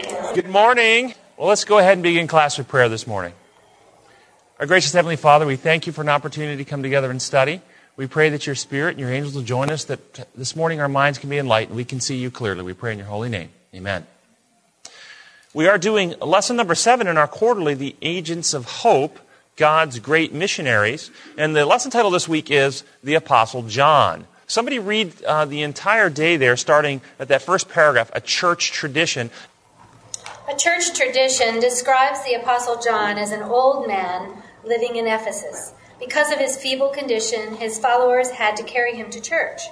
Good morning. Well, let's go ahead and begin class with prayer this morning. Our gracious Heavenly Father, we thank you for an opportunity to come together and study. We pray that your Spirit and your angels will join us, that this morning our minds can be enlightened. We can see you clearly. We pray in your holy name. Amen. We are doing lesson number seven in our quarterly, The Agents of Hope, God's Great Missionaries. And the lesson title this week is The Apostle John. Somebody read uh, the entire day there, starting at that first paragraph, a church tradition. A church tradition describes the Apostle John as an old man living in Ephesus. Because of his feeble condition, his followers had to carry him to church.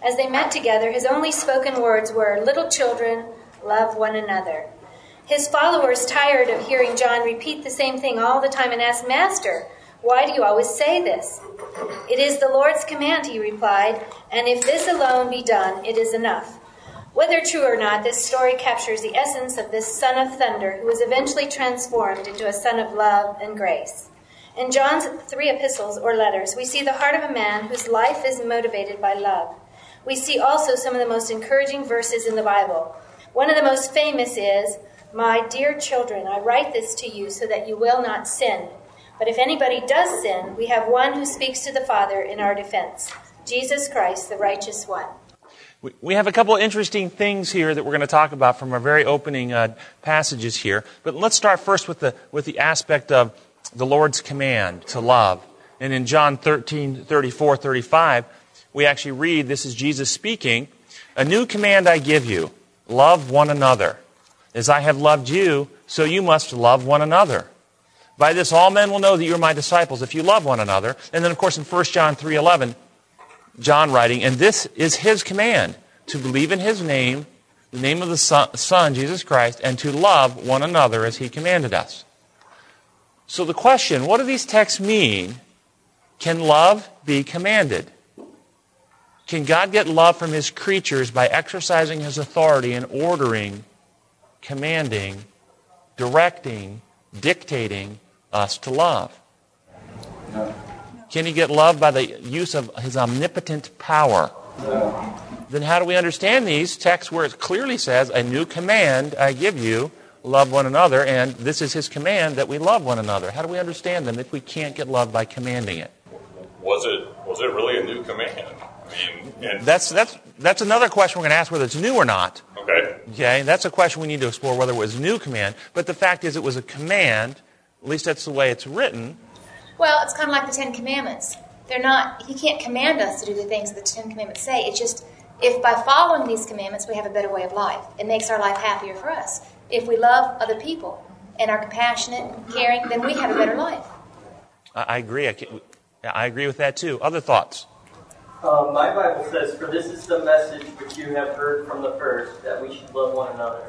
As they met together, his only spoken words were, Little children, love one another. His followers, tired of hearing John repeat the same thing all the time, and asked, Master, why do you always say this? It is the Lord's command, he replied, and if this alone be done, it is enough. Whether true or not, this story captures the essence of this son of thunder who was eventually transformed into a son of love and grace. In John's three epistles or letters, we see the heart of a man whose life is motivated by love. We see also some of the most encouraging verses in the Bible. One of the most famous is, My dear children, I write this to you so that you will not sin. But if anybody does sin, we have one who speaks to the Father in our defense Jesus Christ, the righteous one. We have a couple of interesting things here that we're going to talk about from our very opening uh, passages here. But let's start first with the, with the aspect of the Lord's command to love. And in John 13, 34, 35, we actually read this is Jesus speaking A new command I give you love one another. As I have loved you, so you must love one another. By this all men will know that you are my disciples if you love one another. And then of course in 1 John 3:11 John writing, and this is his command to believe in his name, the name of the son, son Jesus Christ, and to love one another as he commanded us. So the question, what do these texts mean? Can love be commanded? Can God get love from his creatures by exercising his authority and ordering, commanding, directing, dictating us to love? No. Can he get love by the use of his omnipotent power? No. Then how do we understand these texts where it clearly says, A new command I give you, love one another, and this is his command that we love one another. How do we understand them if we can't get love by commanding it? Was it was it really a new command? I mean, and that's that's that's another question we're going to ask whether it's new or not. Okay. Okay, that's a question we need to explore whether it was a new command. But the fact is, it was a command. At least that's the way it's written. Well, it's kind of like the Ten Commandments. They're not. He can't command us to do the things that the Ten Commandments say. It's just if by following these commandments we have a better way of life, it makes our life happier for us if we love other people and are compassionate, and caring, then we have a better life. I agree. I, I agree with that too. Other thoughts? Um, my Bible says, For this is the message which you have heard from the first, that we should love one another.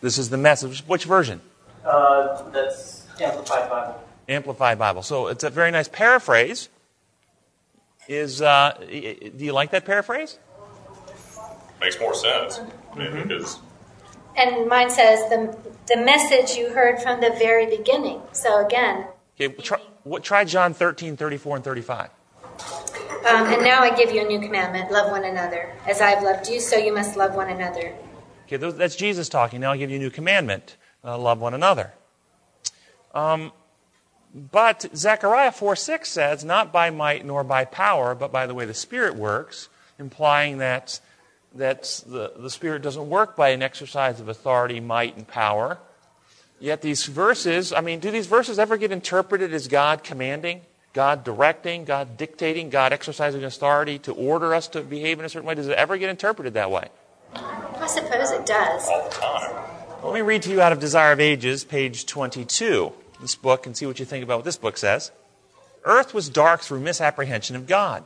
This is the message. Which version? Uh, that's Amplified Bible. Amplified Bible. So it's a very nice paraphrase. Is uh, do you like that paraphrase? Makes more sense. Mm-hmm. Because and mine says the the message you heard from the very beginning. So again. Okay, try, what, try John 13, 34, and 35. Um, and now I give you a new commandment love one another. As I've loved you, so you must love one another. Okay, that's Jesus talking. Now I give you a new commandment uh, love one another. Um, but Zechariah 4 6 says, Not by might nor by power, but by the way the Spirit works, implying that that the, the Spirit doesn't work by an exercise of authority, might, and power. Yet these verses, I mean, do these verses ever get interpreted as God commanding, God directing, God dictating, God exercising authority to order us to behave in a certain way? Does it ever get interpreted that way? I suppose it does. All the time. Let me read to you out of Desire of Ages, page 22, this book, and see what you think about what this book says. Earth was dark through misapprehension of God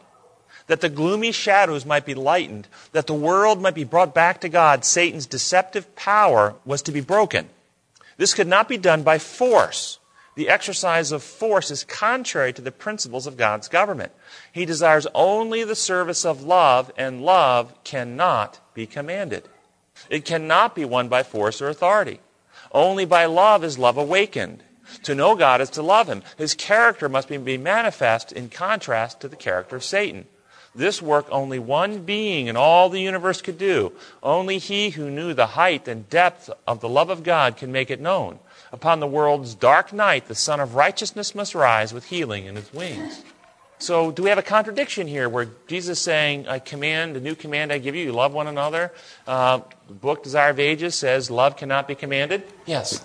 that the gloomy shadows might be lightened, that the world might be brought back to God, Satan's deceptive power was to be broken. This could not be done by force. The exercise of force is contrary to the principles of God's government. He desires only the service of love, and love cannot be commanded. It cannot be won by force or authority. Only by love is love awakened. To know God is to love Him. His character must be manifest in contrast to the character of Satan. This work only one being in all the universe could do. Only he who knew the height and depth of the love of God can make it known. Upon the world's dark night, the Sun of Righteousness must rise with healing in his wings. So, do we have a contradiction here where Jesus is saying, I command, a new command I give you, you love one another? Uh, the book Desire of Ages says love cannot be commanded? Yes.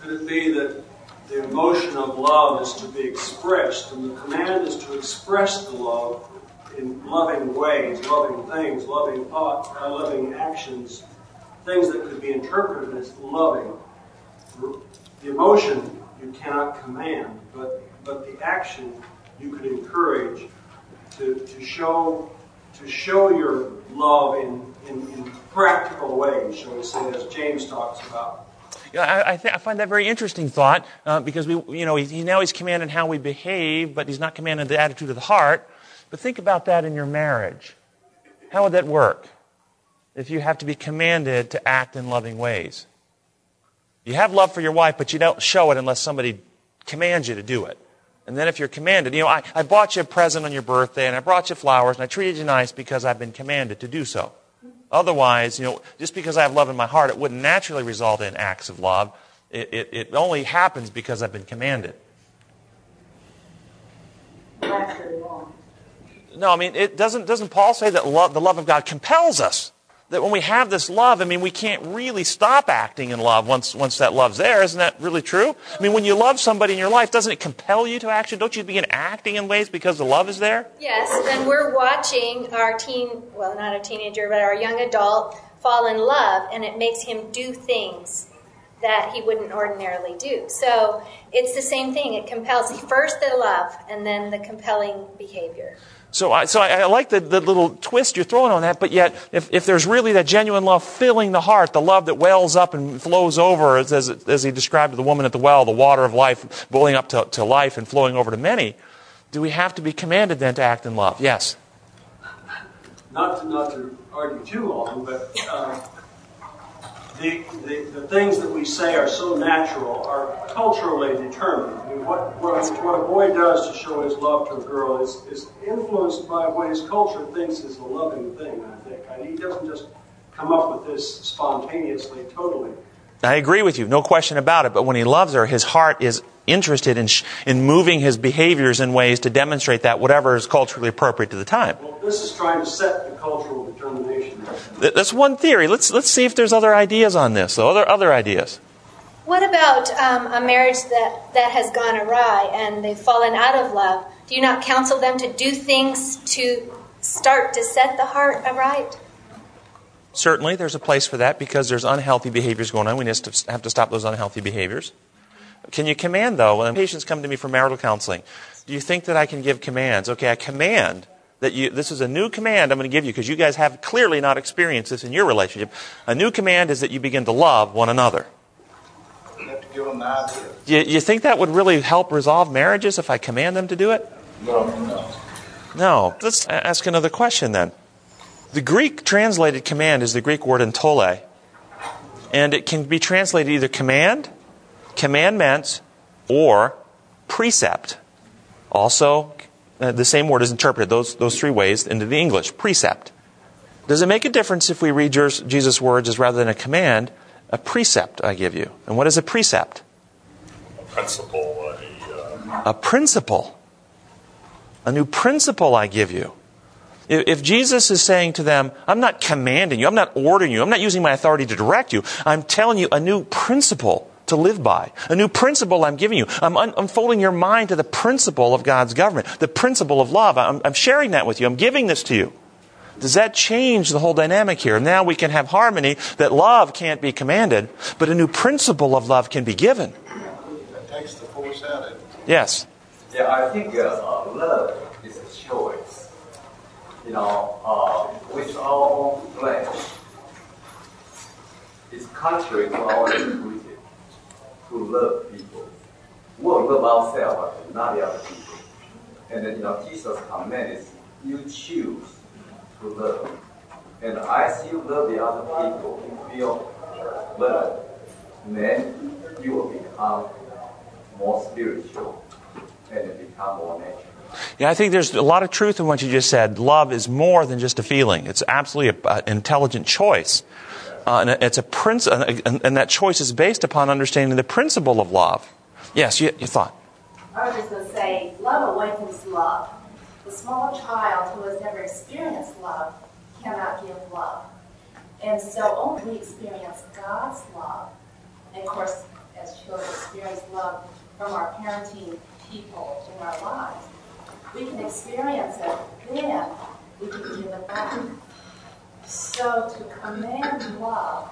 Could it be that the emotion of love is to be expressed, and the command is to express the love in loving ways, loving things, loving thoughts, uh, loving actions, things that could be interpreted as loving? The emotion you cannot command, but, but the action you could encourage to, to show to show your love in, in, in practical ways, shall we say, as James talks about. I, I, th- I, find that very interesting thought uh, because we, you know, he, he, now he's commanding how we behave, but he's not commanding the attitude of the heart. But think about that in your marriage. How would that work if you have to be commanded to act in loving ways? You have love for your wife, but you don't show it unless somebody commands you to do it. And then if you're commanded, you know, I, I bought you a present on your birthday and I brought you flowers and I treated you nice because I've been commanded to do so. Otherwise, you know, just because I have love in my heart, it wouldn't naturally result in acts of love. It, it, it only happens because I've been commanded. No, I mean, it doesn't, doesn't Paul say that love, the love of God compels us? That when we have this love, I mean, we can't really stop acting in love once, once that love's there. Isn't that really true? I mean, when you love somebody in your life, doesn't it compel you to action? Don't you begin acting in ways because the love is there? Yes, and we're watching our teen, well, not a teenager, but our young adult fall in love, and it makes him do things that he wouldn't ordinarily do. So it's the same thing. It compels first the love and then the compelling behavior. So I, so I, I like the, the little twist you're throwing on that, but yet, if, if there's really that genuine love filling the heart, the love that wells up and flows over, as, as, as he described to the woman at the well, the water of life boiling up to, to life and flowing over to many, do we have to be commanded then to act in love? Yes. Not to, not to argue too long, but uh, the, the, the things that we say are so natural are culturally determined. I mean, what, what, what a boy does to show his love to a girl is, is influenced by what his culture thinks is a loving thing, I think. And he doesn't just come up with this spontaneously, totally. I agree with you, no question about it. But when he loves her, his heart is interested in, sh- in moving his behaviors in ways to demonstrate that whatever is culturally appropriate to the time. Well, this is trying to set the cultural determination. That's one theory. Let's, let's see if there's other ideas on this, though. Other, other ideas. What about um, a marriage that, that has gone awry and they've fallen out of love? Do you not counsel them to do things to start to set the heart aright? Certainly, there's a place for that because there's unhealthy behaviors going on. We just have to stop those unhealthy behaviors. Can you command, though, when patients come to me for marital counseling? Do you think that I can give commands? Okay, I command that you, this is a new command I'm going to give you because you guys have clearly not experienced this in your relationship. A new command is that you begin to love one another. You have to give them idea. You, you think that would really help resolve marriages if I command them to do it? No, no. No. Let's ask another question then. The Greek translated command is the Greek word entole. And it can be translated either command, commandment, or precept. Also, uh, the same word is interpreted those, those three ways into the English precept. Does it make a difference if we read Jesus' words as rather than a command, a precept I give you? And what is a precept? A principle. A, uh... a principle. A new principle I give you. If Jesus is saying to them, I'm not commanding you, I'm not ordering you, I'm not using my authority to direct you, I'm telling you a new principle to live by, a new principle I'm giving you. I'm un- unfolding your mind to the principle of God's government, the principle of love. I'm, I'm sharing that with you, I'm giving this to you. Does that change the whole dynamic here? Now we can have harmony that love can't be commanded, but a new principle of love can be given. That takes the force out of it. Yes. Yeah, I think uh, love is a choice you know, uh, with our own flesh. It's contrary to our intuition to love people. We love ourselves, but not the other people. And then, you know, Jesus' command is you choose to love. And as you love the other people, you feel love, then you will become more spiritual and become more natural. Yeah, I think there's a lot of truth in what you just said. Love is more than just a feeling. It's absolutely an intelligent choice. Uh, and it's a princ- and, and that choice is based upon understanding the principle of love. Yes, you, you thought. I was just going to say, love awakens love. The small child who has never experienced love cannot give love. And so only we experience God's love. And of course, as children experience love from our parenting people in our lives, we can experience it, then we can give it back. So to command love,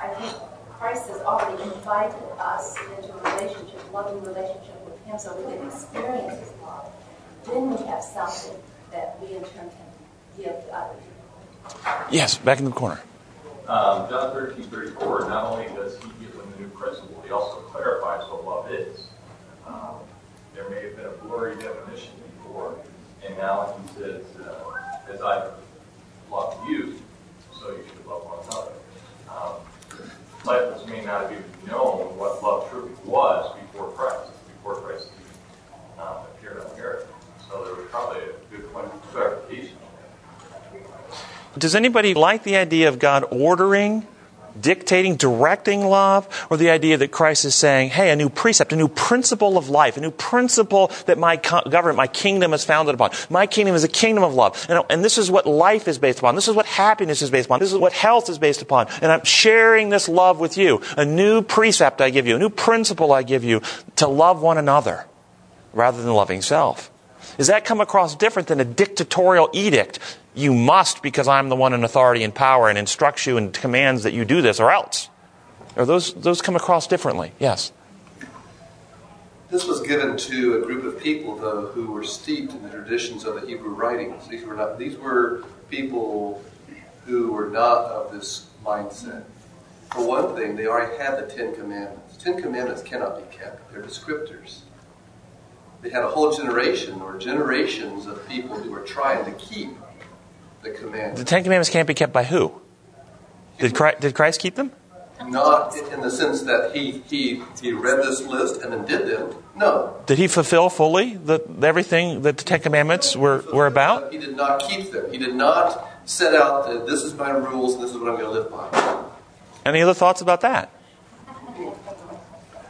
I think Christ has already invited us into a relationship, loving relationship with Him, so we can experience His love. Then we have something that we in turn can give to other people. Yes, back in the corner. Um, John 13, 34, not only does he give them the new principle, he also clarifies what love is. There may have been a blurry definition before, and now he says, uh, as I love you, so you should love one another. Um, disciples may not have even known what love truly was before Christ, before Christ um, appeared on earth. So there was probably a good point of clarification. Does anybody like the idea of God ordering, dictating, directing love, or the idea that Christ is saying, hey, a new precept, a new principle of life, a new principle that my government, my kingdom is founded upon. My kingdom is a kingdom of love. And, and this is what life is based upon. This is what happiness is based upon. This is what health is based upon. And I'm sharing this love with you. A new precept I give you, a new principle I give you to love one another rather than loving self. Does that come across different than a dictatorial edict? You must because I'm the one in authority and power and instructs you and commands that you do this or else. Or those, those come across differently? Yes. This was given to a group of people, though, who were steeped in the traditions of the Hebrew writings. These were not. These were people who were not of this mindset. For one thing, they already had the Ten Commandments. Ten Commandments cannot be kept. They're descriptors. They had a whole generation or generations of people who were trying to keep the commandments. The Ten Commandments can't be kept by who? Did Christ, did Christ keep them? Not in the sense that he, he, he read this list and then did them. No. Did he fulfill fully the, everything that the Ten Commandments were, were about? He did not keep them. He did not set out that this is my rules and this is what I'm going to live by. Any other thoughts about that?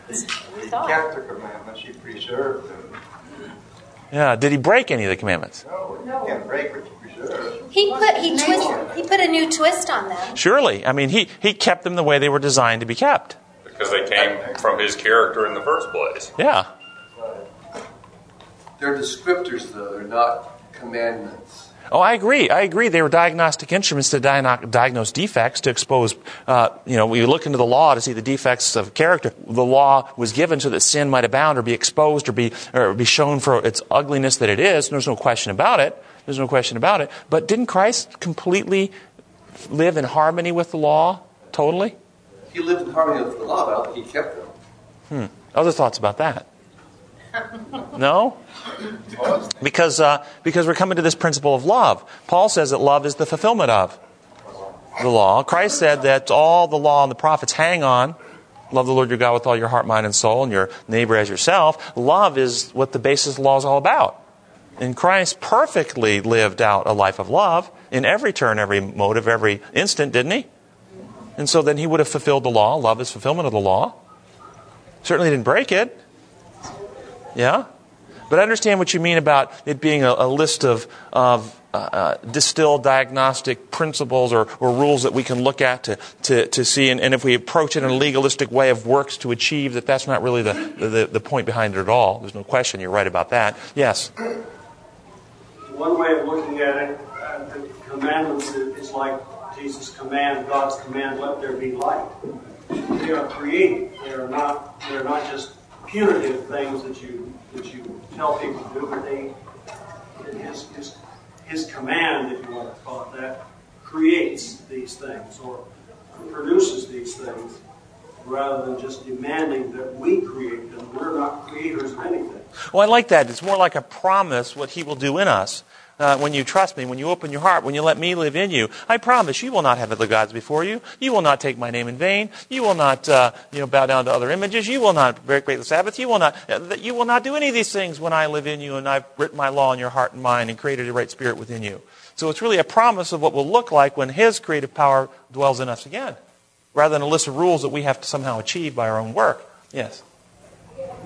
He, he kept the commandments, he preserved them. Yeah. Did he break any of the commandments? No, you can't break what you preserve. He put he twist he put a new twist on them. Surely. I mean, he, he kept them the way they were designed to be kept. Because they came from his character in the first place. Yeah. They're descriptors, though. They're not commandments. Oh, I agree. I agree. They were diagnostic instruments to diagno- diagnose defects, to expose, uh, you know, we look into the law to see the defects of character. The law was given so that sin might abound or be exposed or be, or be shown for its ugliness that it is. There's no question about it. There's no question about it. But didn't Christ completely live in harmony with the law? Totally? He lived in harmony with the law, but I think he kept them. Hmm. Other thoughts about that? No? Because, uh, because we're coming to this principle of love. Paul says that love is the fulfillment of the law. Christ said that all the law and the prophets hang on. Love the Lord your God with all your heart, mind, and soul, and your neighbor as yourself. Love is what the basis of the law is all about. And Christ perfectly lived out a life of love in every turn, every motive, every instant, didn't he? And so then he would have fulfilled the law. Love is fulfillment of the law. Certainly didn't break it. Yeah? But I understand what you mean about it being a, a list of, of uh, uh, distilled diagnostic principles or, or rules that we can look at to, to, to see. And, and if we approach it in a legalistic way of works to achieve, that that's not really the, the, the point behind it at all. There's no question. You're right about that. Yes? One way of looking at it, uh, the commandments is like Jesus' command, God's command, let there be light. They are creative. They are not. They are not just punitive things that you that you tell people to do, but they his his his command, if you want to call it that, creates these things or produces these things rather than just demanding that we create them. We're not creators of anything. Well, I like that. It's more like a promise what he will do in us uh, when you trust me, when you open your heart, when you let me live in you, I promise you will not have other gods before you. You will not take my name in vain. You will not, uh, you know, bow down to other images. You will not break the Sabbath. You will not, uh, you will not do any of these things when I live in you and I've written my law in your heart and mind and created a right spirit within you. So it's really a promise of what will look like when His creative power dwells in us again, rather than a list of rules that we have to somehow achieve by our own work. Yes.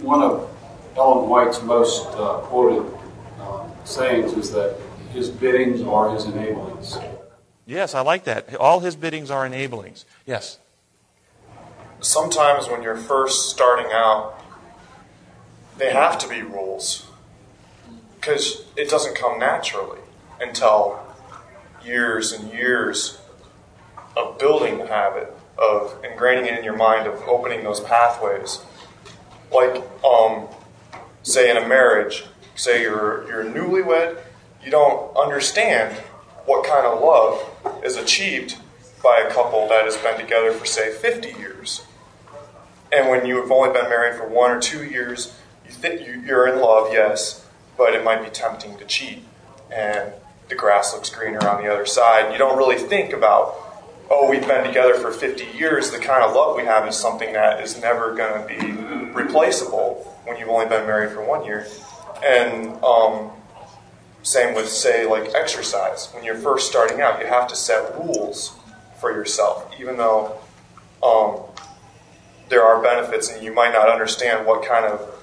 One of Ellen White's most uh, quoted sayings is that his biddings are his enablings. Yes, I like that. All his biddings are enablings. Yes. Sometimes when you're first starting out, they have to be rules because it doesn't come naturally until years and years of building the habit of ingraining it in your mind of opening those pathways like um, say in a marriage say you're you're newlywed, you don't understand what kind of love is achieved by a couple that has been together for say 50 years. And when you have only been married for one or two years, you think you're in love, yes, but it might be tempting to cheat, and the grass looks greener on the other side. You don't really think about, oh, we've been together for 50 years. The kind of love we have is something that is never going to be replaceable when you've only been married for one year. And um, same with, say, like exercise. When you're first starting out, you have to set rules for yourself, even though um, there are benefits and you might not understand what kind of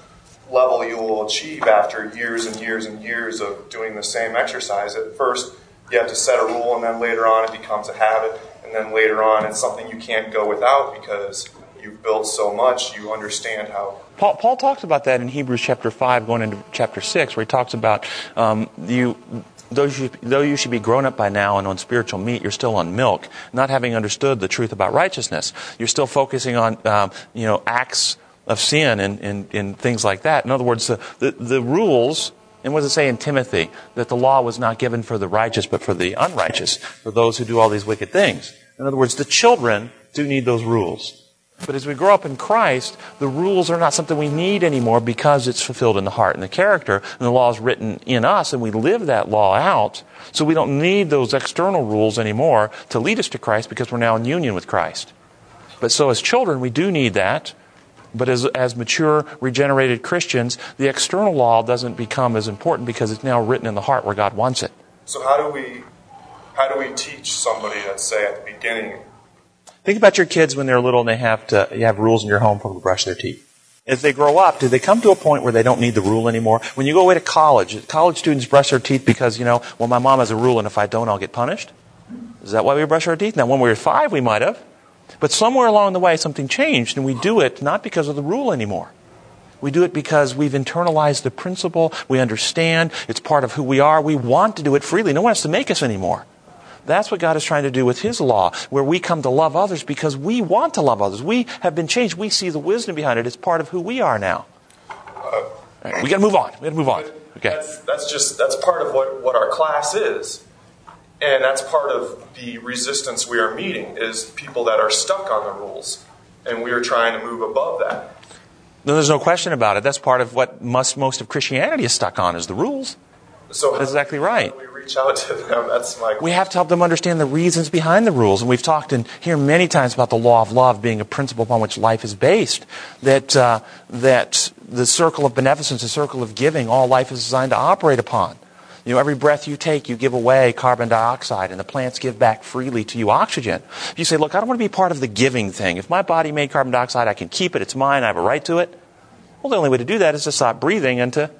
level you will achieve after years and years and years of doing the same exercise. At first, you have to set a rule, and then later on, it becomes a habit, and then later on, it's something you can't go without because you've built so much, you understand how Paul, Paul, talks about that in Hebrews chapter 5, going into chapter 6, where he talks about um, you, though you, though you should be grown up by now and on spiritual meat, you're still on milk, not having understood the truth about righteousness. You're still focusing on, um, you know, acts of sin and, and, and, things like that. In other words, the, the, the rules, and what does it say in Timothy? That the law was not given for the righteous, but for the unrighteous, for those who do all these wicked things. In other words, the children do need those rules. But as we grow up in Christ, the rules are not something we need anymore because it's fulfilled in the heart and the character, and the law is written in us, and we live that law out. So we don't need those external rules anymore to lead us to Christ because we're now in union with Christ. But so as children, we do need that. But as, as mature, regenerated Christians, the external law doesn't become as important because it's now written in the heart where God wants it. So how do we how do we teach somebody, let's say at the beginning, Think about your kids when they're little and they have to, you have rules in your home for them to brush their teeth. As they grow up, do they come to a point where they don't need the rule anymore? When you go away to college, college students brush their teeth because, you know, well, my mom has a rule and if I don't, I'll get punished? Is that why we brush our teeth? Now, when we were five, we might have. But somewhere along the way, something changed and we do it not because of the rule anymore. We do it because we've internalized the principle. We understand. It's part of who we are. We want to do it freely. No one has to make us anymore. That's what God is trying to do with His law, where we come to love others because we want to love others. We have been changed. We see the wisdom behind it. It's part of who we are now. Uh, right, we got to move on. We got to move on. Okay. That's, that's just that's part of what, what our class is, and that's part of the resistance we are meeting is people that are stuck on the rules, and we are trying to move above that. No, there's no question about it. That's part of what most, most of Christianity is stuck on is the rules. So That's exactly right reach out to them. That's my. We have to help them understand the reasons behind the rules, and we've talked in here many times about the law of love being a principle upon which life is based. That uh, that the circle of beneficence, the circle of giving, all life is designed to operate upon. You know, every breath you take, you give away carbon dioxide, and the plants give back freely to you oxygen. If you say, look, I don't want to be part of the giving thing. If my body made carbon dioxide, I can keep it. It's mine. I have a right to it. Well, the only way to do that is to stop breathing and to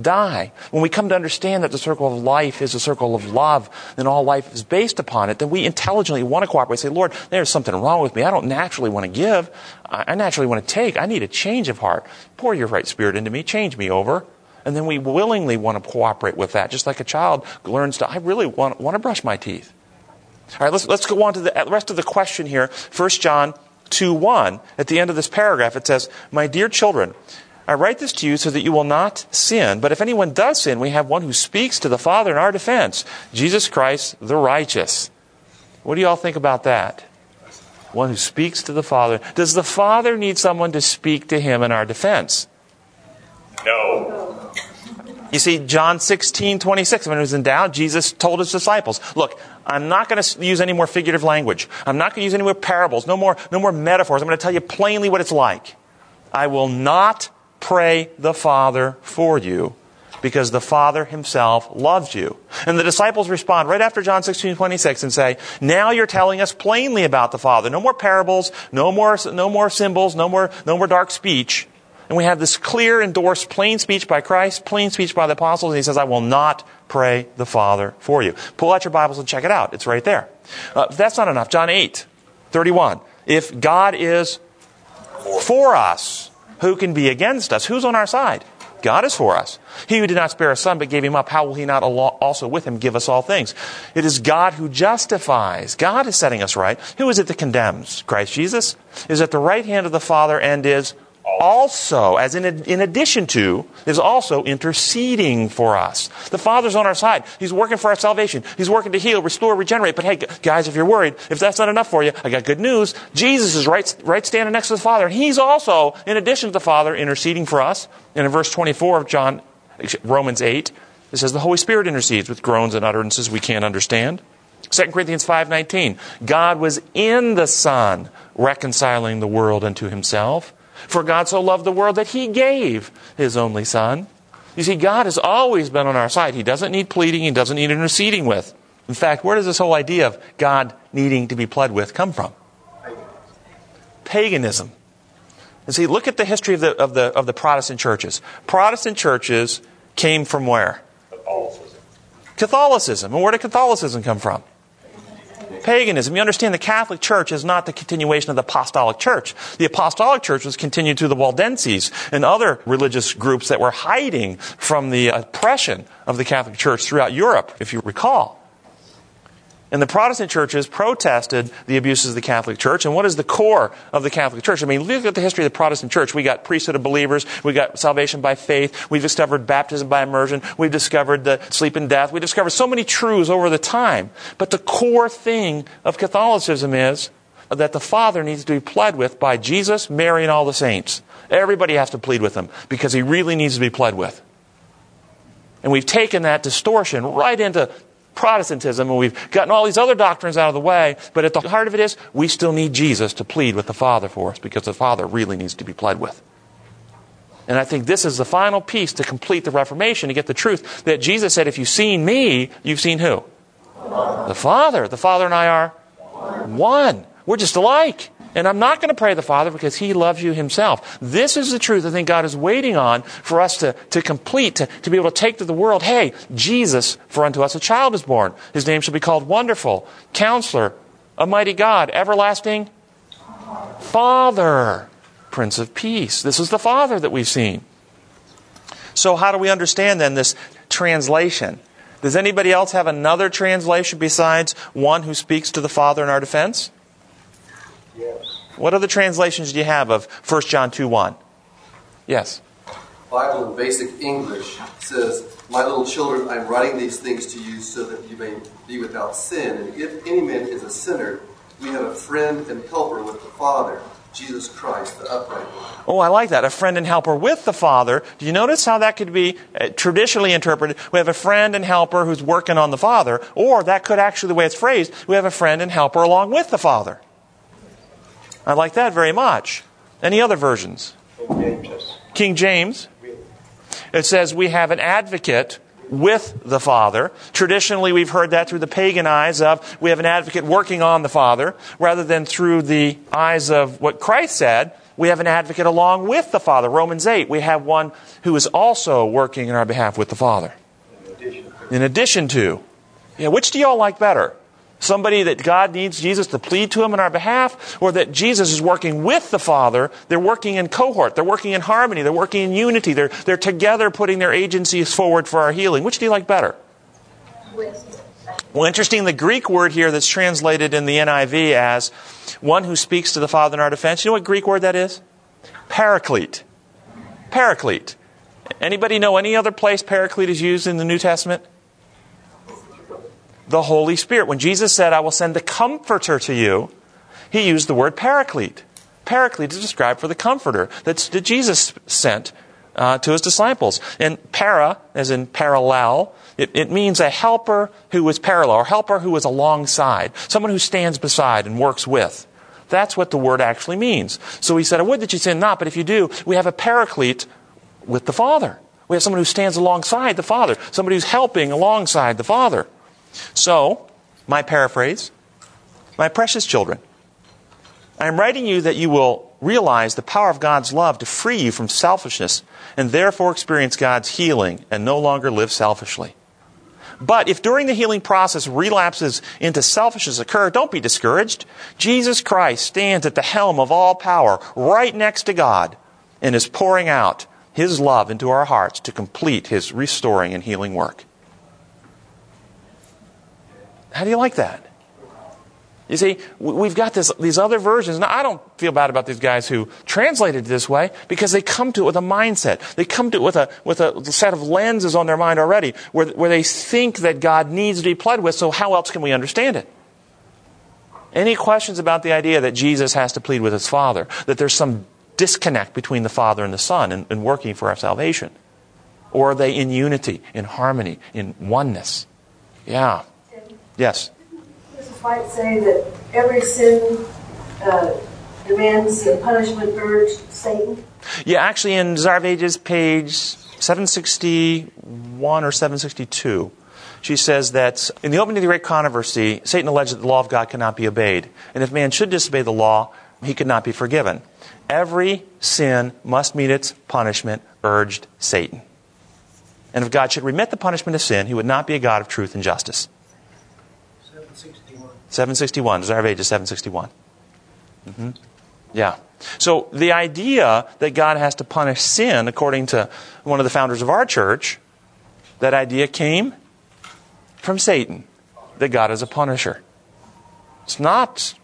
die. When we come to understand that the circle of life is a circle of love, and all life is based upon it, then we intelligently want to cooperate. Say, Lord, there's something wrong with me. I don't naturally want to give. I naturally want to take. I need a change of heart. Pour your right spirit into me. Change me over. And then we willingly want to cooperate with that, just like a child learns to, I really want, want to brush my teeth. All right, let's, let's go on to the rest of the question here. 1 John 2 1. At the end of this paragraph, it says, My dear children, I write this to you so that you will not sin. But if anyone does sin, we have one who speaks to the Father in our defense Jesus Christ, the righteous. What do you all think about that? One who speaks to the Father. Does the Father need someone to speak to him in our defense? No. You see, John 16, 26, when it was in doubt, Jesus told his disciples, look, I'm not going to use any more figurative language. I'm not going to use any more parables, no more, no more metaphors. I'm going to tell you plainly what it's like. I will not pray the Father for you because the Father himself loves you. And the disciples respond right after John 16, 26 and say, now you're telling us plainly about the Father. No more parables, no more, no more symbols, no more, no more dark speech. And we have this clear, endorsed, plain speech by Christ, plain speech by the apostles, and he says, I will not pray the Father for you. Pull out your Bibles and check it out. It's right there. Uh, that's not enough. John 8, 31. If God is for us, who can be against us? Who's on our side? God is for us. He who did not spare a son but gave him up, how will he not also with him give us all things? It is God who justifies. God is setting us right. Who is it that condemns? Christ Jesus is at the right hand of the Father and is also, as in, in addition to, is also interceding for us. The Father's on our side. He's working for our salvation. He's working to heal, restore, regenerate. But hey, guys, if you're worried, if that's not enough for you, I got good news. Jesus is right, right standing next to the Father. And He's also, in addition to the Father, interceding for us. And in verse 24 of John, Romans 8, it says the Holy Spirit intercedes with groans and utterances we can't understand. 2 Corinthians 5:19 God was in the Son reconciling the world unto himself for God so loved the world that he gave his only son. You see, God has always been on our side. He doesn't need pleading, he doesn't need interceding with. In fact, where does this whole idea of God needing to be pled with come from? Paganism. And see, look at the history of the, of the, of the Protestant churches. Protestant churches came from where? Catholicism. Catholicism. And where did Catholicism come from? Paganism. You understand the Catholic Church is not the continuation of the Apostolic Church. The Apostolic Church was continued through the Waldenses and other religious groups that were hiding from the oppression of the Catholic Church throughout Europe, if you recall. And the Protestant churches protested the abuses of the Catholic Church. And what is the core of the Catholic Church? I mean, look at the history of the Protestant Church. We got priesthood of believers. We got salvation by faith. We've discovered baptism by immersion. We've discovered the sleep and death. We discovered so many truths over the time. But the core thing of Catholicism is that the Father needs to be pled with by Jesus, Mary, and all the saints. Everybody has to plead with him because he really needs to be pled with. And we've taken that distortion right into Protestantism and we've gotten all these other doctrines out of the way, but at the heart of it is we still need Jesus to plead with the Father for us because the Father really needs to be pled with. And I think this is the final piece to complete the Reformation, to get the truth that Jesus said, if you've seen me, you've seen who? The Father. The Father and I are one. We're just alike. And I'm not going to pray the Father because He loves you Himself. This is the truth I think God is waiting on for us to, to complete, to, to be able to take to the world. Hey, Jesus, for unto us a child is born. His name shall be called Wonderful, Counselor, a mighty God, Everlasting Father, Prince of Peace. This is the Father that we've seen. So, how do we understand then this translation? Does anybody else have another translation besides one who speaks to the Father in our defense? Yes. What other translations do you have of 1 John 2 1? Yes. Bible in basic English says, My little children, I'm writing these things to you so that you may be without sin. And if any man is a sinner, we have a friend and helper with the Father, Jesus Christ, the upright one. Oh, I like that. A friend and helper with the Father. Do you notice how that could be uh, traditionally interpreted? We have a friend and helper who's working on the Father, or that could actually, the way it's phrased, we have a friend and helper along with the Father. I like that very much. Any other versions? King James. King James. It says we have an advocate with the Father. Traditionally, we've heard that through the pagan eyes of we have an advocate working on the Father, rather than through the eyes of what Christ said. We have an advocate along with the Father. Romans 8, we have one who is also working in our behalf with the Father. In addition to. Yeah, which do y'all like better? Somebody that God needs Jesus to plead to him on our behalf, or that Jesus is working with the Father. They're working in cohort. They're working in harmony. They're working in unity. They're, they're together putting their agencies forward for our healing. Which do you like better? Well, interesting, the Greek word here that's translated in the NIV as one who speaks to the Father in our defense. You know what Greek word that is? Paraclete. Paraclete. Anybody know any other place paraclete is used in the New Testament? The Holy Spirit. When Jesus said, I will send the Comforter to you, he used the word paraclete. Paraclete is described for the Comforter that Jesus sent uh, to his disciples. And para, as in parallel, it, it means a helper who is parallel, or helper who is alongside, someone who stands beside and works with. That's what the word actually means. So he said, I would that you sin not, but if you do, we have a paraclete with the Father. We have someone who stands alongside the Father, somebody who's helping alongside the Father. So, my paraphrase, my precious children, I am writing you that you will realize the power of God's love to free you from selfishness and therefore experience God's healing and no longer live selfishly. But if during the healing process relapses into selfishness occur, don't be discouraged. Jesus Christ stands at the helm of all power, right next to God, and is pouring out his love into our hearts to complete his restoring and healing work. How do you like that? You see, we've got this, these other versions. Now, I don't feel bad about these guys who translated it this way because they come to it with a mindset. They come to it with a, with a set of lenses on their mind already where, where they think that God needs to be pled with, so how else can we understand it? Any questions about the idea that Jesus has to plead with his Father? That there's some disconnect between the Father and the Son in, in working for our salvation? Or are they in unity, in harmony, in oneness? Yeah. Yes. Might say that every sin uh, demands the punishment urged Satan? Yeah, actually, in Desire of Ages, page 761 or 762, she says that in the opening of the great controversy, Satan alleged that the law of God cannot be obeyed. And if man should disobey the law, he could not be forgiven. Every sin must meet its punishment, urged Satan. And if God should remit the punishment of sin, he would not be a God of truth and justice. 761. Desire of Ages 761. Mm-hmm. Yeah. So the idea that God has to punish sin, according to one of the founders of our church, that idea came from Satan, that God is a punisher. It's not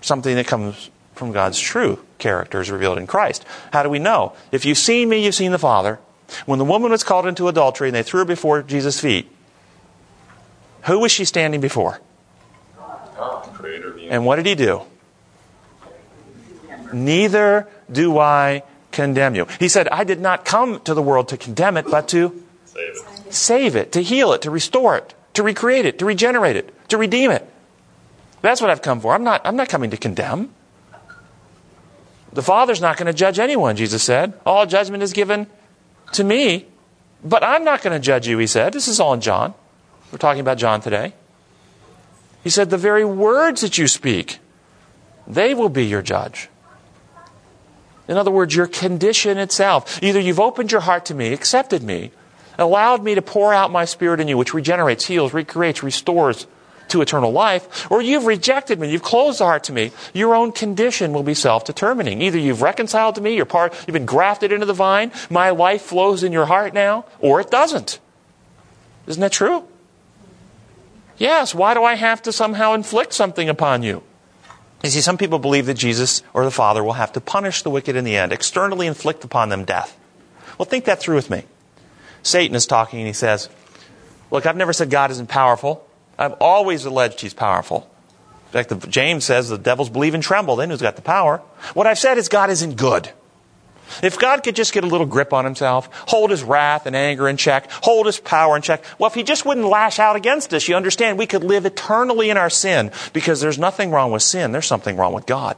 something that comes from God's true character as revealed in Christ. How do we know? If you've seen me, you've seen the Father. When the woman was called into adultery and they threw her before Jesus' feet, who was she standing before? And what did he do? Neither do I condemn you. He said, I did not come to the world to condemn it, but to save it, to heal it, to restore it, to recreate it, to regenerate it, to redeem it. That's what I've come for. I'm not, I'm not coming to condemn. The Father's not going to judge anyone, Jesus said. All judgment is given to me, but I'm not going to judge you, he said. This is all in John. We're talking about John today. He said, The very words that you speak, they will be your judge. In other words, your condition itself. Either you've opened your heart to me, accepted me, allowed me to pour out my spirit in you, which regenerates, heals, recreates, restores to eternal life, or you've rejected me, you've closed the heart to me, your own condition will be self-determining. Either you've reconciled to me, you're part, you've been grafted into the vine, my life flows in your heart now, or it doesn't. Isn't that true? Yes, why do I have to somehow inflict something upon you? You see, some people believe that Jesus or the Father will have to punish the wicked in the end, externally inflict upon them death. Well, think that through with me. Satan is talking and he says, Look, I've never said God isn't powerful. I've always alleged he's powerful. In fact, James says the devils believe and tremble. Then who's got the power? What I've said is God isn't good. If God could just get a little grip on himself, hold his wrath and anger in check, hold his power in check, well, if he just wouldn't lash out against us, you understand, we could live eternally in our sin because there's nothing wrong with sin, there's something wrong with God.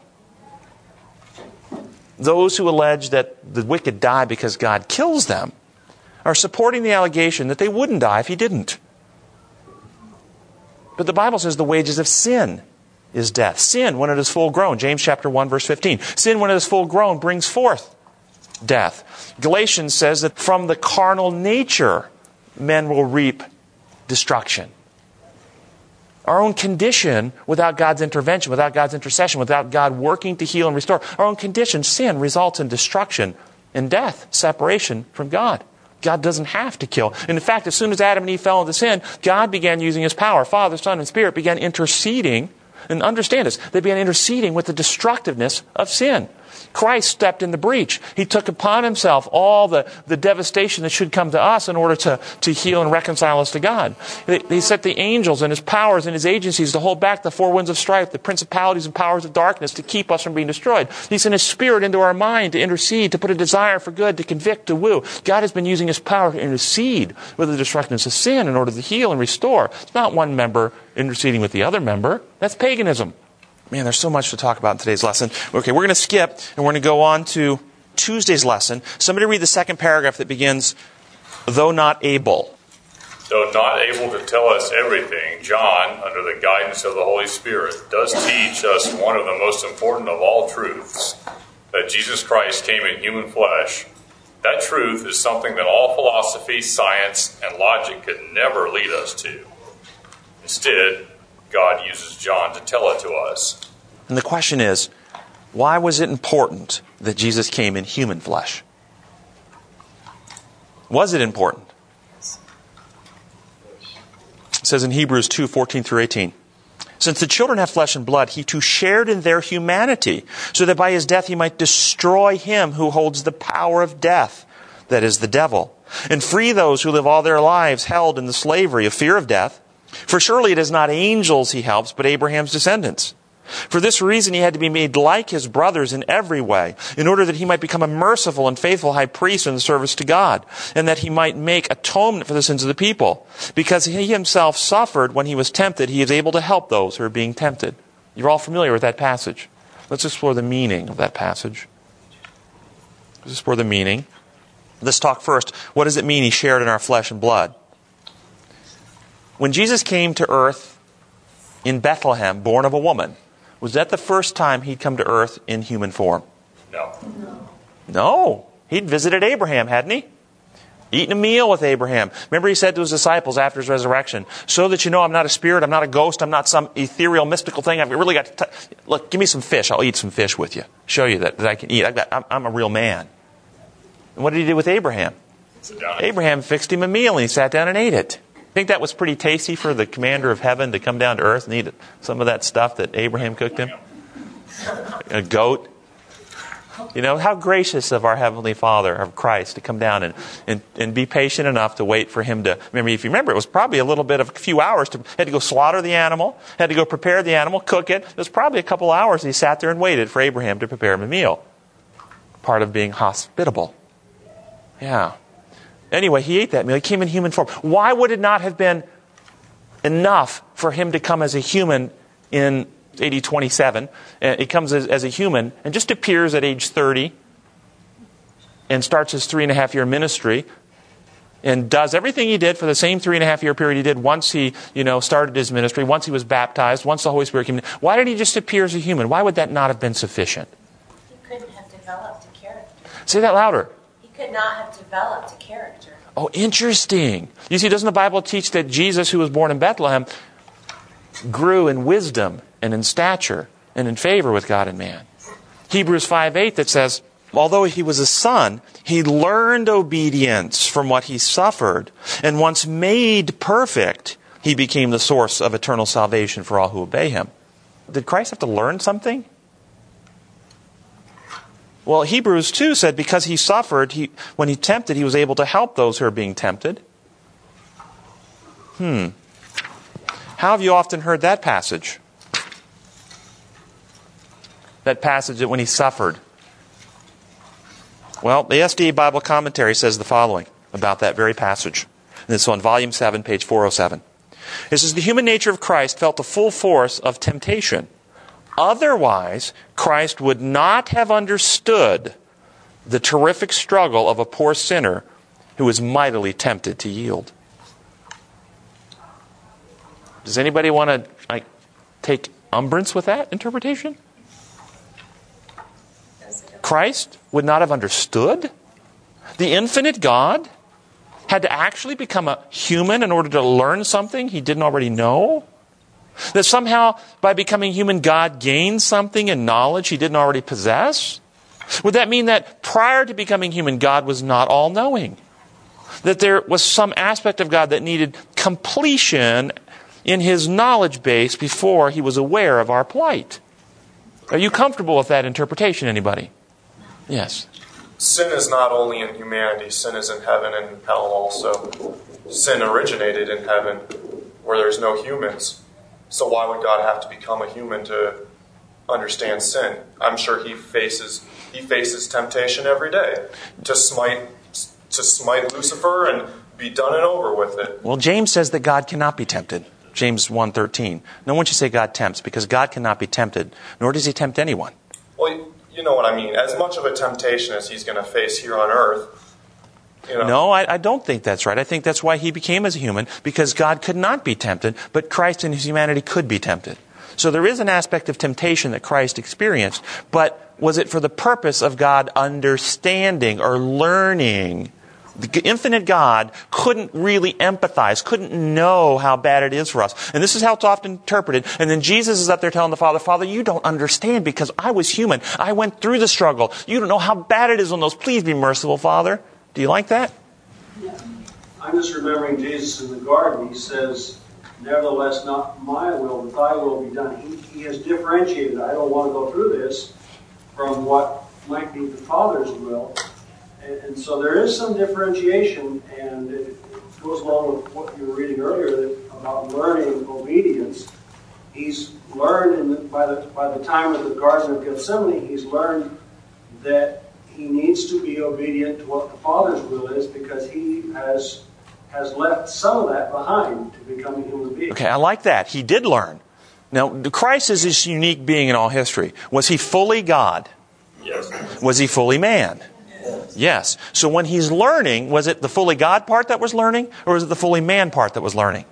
Those who allege that the wicked die because God kills them are supporting the allegation that they wouldn't die if he didn't. But the Bible says the wages of sin is death. Sin, when it is full grown, James chapter 1 verse 15. Sin, when it is full grown, brings forth death. Galatians says that from the carnal nature, men will reap destruction. Our own condition, without God's intervention, without God's intercession, without God working to heal and restore, our own condition, sin, results in destruction and death, separation from God. God doesn't have to kill. And in fact, as soon as Adam and Eve fell into sin, God began using his power. Father, Son, and Spirit began interceding And understand this, they began interceding with the destructiveness of sin. Christ stepped in the breach. He took upon himself all the, the devastation that should come to us in order to, to heal and reconcile us to God. He, set the angels and his powers and his agencies to hold back the four winds of strife, the principalities and powers of darkness to keep us from being destroyed. He sent his spirit into our mind to intercede, to put a desire for good, to convict, to woo. God has been using his power to intercede with the destructiveness of sin in order to heal and restore. It's not one member interceding with the other member. That's paganism. Man, there's so much to talk about in today's lesson. Okay, we're going to skip and we're going to go on to Tuesday's lesson. Somebody read the second paragraph that begins, though not able. Though not able to tell us everything, John, under the guidance of the Holy Spirit, does teach us one of the most important of all truths that Jesus Christ came in human flesh. That truth is something that all philosophy, science, and logic could never lead us to. Instead, God uses John to tell it to us. And the question is, why was it important that Jesus came in human flesh? Was it important? It says in Hebrews 2 14 through 18. Since the children have flesh and blood, he too shared in their humanity, so that by his death he might destroy him who holds the power of death, that is, the devil, and free those who live all their lives held in the slavery of fear of death. For surely it is not angels he helps, but Abraham's descendants. For this reason, he had to be made like his brothers in every way, in order that he might become a merciful and faithful high priest in the service to God, and that he might make atonement for the sins of the people. Because he himself suffered when he was tempted, he is able to help those who are being tempted. You're all familiar with that passage. Let's explore the meaning of that passage. Let's explore the meaning. Let's talk first. What does it mean he shared in our flesh and blood? When Jesus came to earth in Bethlehem, born of a woman, was that the first time he'd come to earth in human form? No. No. He'd visited Abraham, hadn't he? Eaten a meal with Abraham. Remember, he said to his disciples after his resurrection, so that you know I'm not a spirit, I'm not a ghost, I'm not some ethereal, mystical thing. I've really got to, t- look, give me some fish. I'll eat some fish with you. Show you that, that I can eat. I've got, I'm, I'm a real man. And what did he do with Abraham? Abraham fixed him a meal and he sat down and ate it. Think that was pretty tasty for the commander of heaven to come down to earth and eat some of that stuff that Abraham cooked him? A goat? You know, how gracious of our Heavenly Father, of Christ, to come down and, and, and be patient enough to wait for him to. Remember, if you remember, it was probably a little bit of a few hours to, had to go slaughter the animal, had to go prepare the animal, cook it. It was probably a couple hours he sat there and waited for Abraham to prepare him a meal. Part of being hospitable. Yeah. Anyway, he ate that meal. He came in human form. Why would it not have been enough for him to come as a human in AD 27? Uh, he comes as, as a human and just appears at age 30 and starts his three and a half year ministry and does everything he did for the same three and a half year period he did once he, you know, started his ministry, once he was baptized, once the Holy Spirit came. Why did he just appear as a human? Why would that not have been sufficient? He couldn't have developed a character. Say that louder. Could not have developed a character. Oh, interesting. You see, doesn't the Bible teach that Jesus, who was born in Bethlehem, grew in wisdom and in stature and in favor with God and man? Hebrews 5 8 that says, although he was a son, he learned obedience from what he suffered, and once made perfect, he became the source of eternal salvation for all who obey him. Did Christ have to learn something? Well, Hebrews 2 said because he suffered, he, when he tempted, he was able to help those who are being tempted. Hmm. How have you often heard that passage? That passage that when he suffered. Well, the SDA Bible commentary says the following about that very passage. And it's on volume 7, page 407. It says, The human nature of Christ felt the full force of temptation. Otherwise, Christ would not have understood the terrific struggle of a poor sinner who is mightily tempted to yield. Does anybody want to like, take umbrance with that interpretation? Christ would not have understood? The infinite God had to actually become a human in order to learn something he didn't already know? That somehow, by becoming human, God gained something in knowledge he didn't already possess? Would that mean that prior to becoming human, God was not all knowing? That there was some aspect of God that needed completion in his knowledge base before he was aware of our plight. Are you comfortable with that interpretation, anybody? Yes. Sin is not only in humanity, sin is in heaven and hell also. Sin originated in heaven where there's no humans. So why would God have to become a human to understand sin? I'm sure he faces he faces temptation every day to smite to smite Lucifer and be done and over with it. Well, James says that God cannot be tempted. James 1:13. No one should say God tempts because God cannot be tempted, nor does he tempt anyone. Well, you know what I mean. As much of a temptation as he's going to face here on earth. You know. No, I, I, don't think that's right. I think that's why he became as a human, because God could not be tempted, but Christ in his humanity could be tempted. So there is an aspect of temptation that Christ experienced, but was it for the purpose of God understanding or learning the infinite God couldn't really empathize, couldn't know how bad it is for us. And this is how it's often interpreted. And then Jesus is up there telling the Father, Father, you don't understand because I was human. I went through the struggle. You don't know how bad it is on those. Please be merciful, Father. Do you like that? I'm just remembering Jesus in the garden. He says, Nevertheless, not my will, but thy will be done. He, he has differentiated. I don't want to go through this from what might be the Father's will. And, and so there is some differentiation, and it, it goes along with what you were reading earlier about learning obedience. He's learned the, by, the, by the time of the Garden of Gethsemane, he's learned that he needs to be obedient to what the Father's will is because he has has left some of that behind to become a human being. Okay, I like that. He did learn. Now, Christ is this unique being in all history. Was he fully God? Yes. Was he fully man? Yes. yes. So when he's learning, was it the fully God part that was learning, or was it the fully man part that was learning?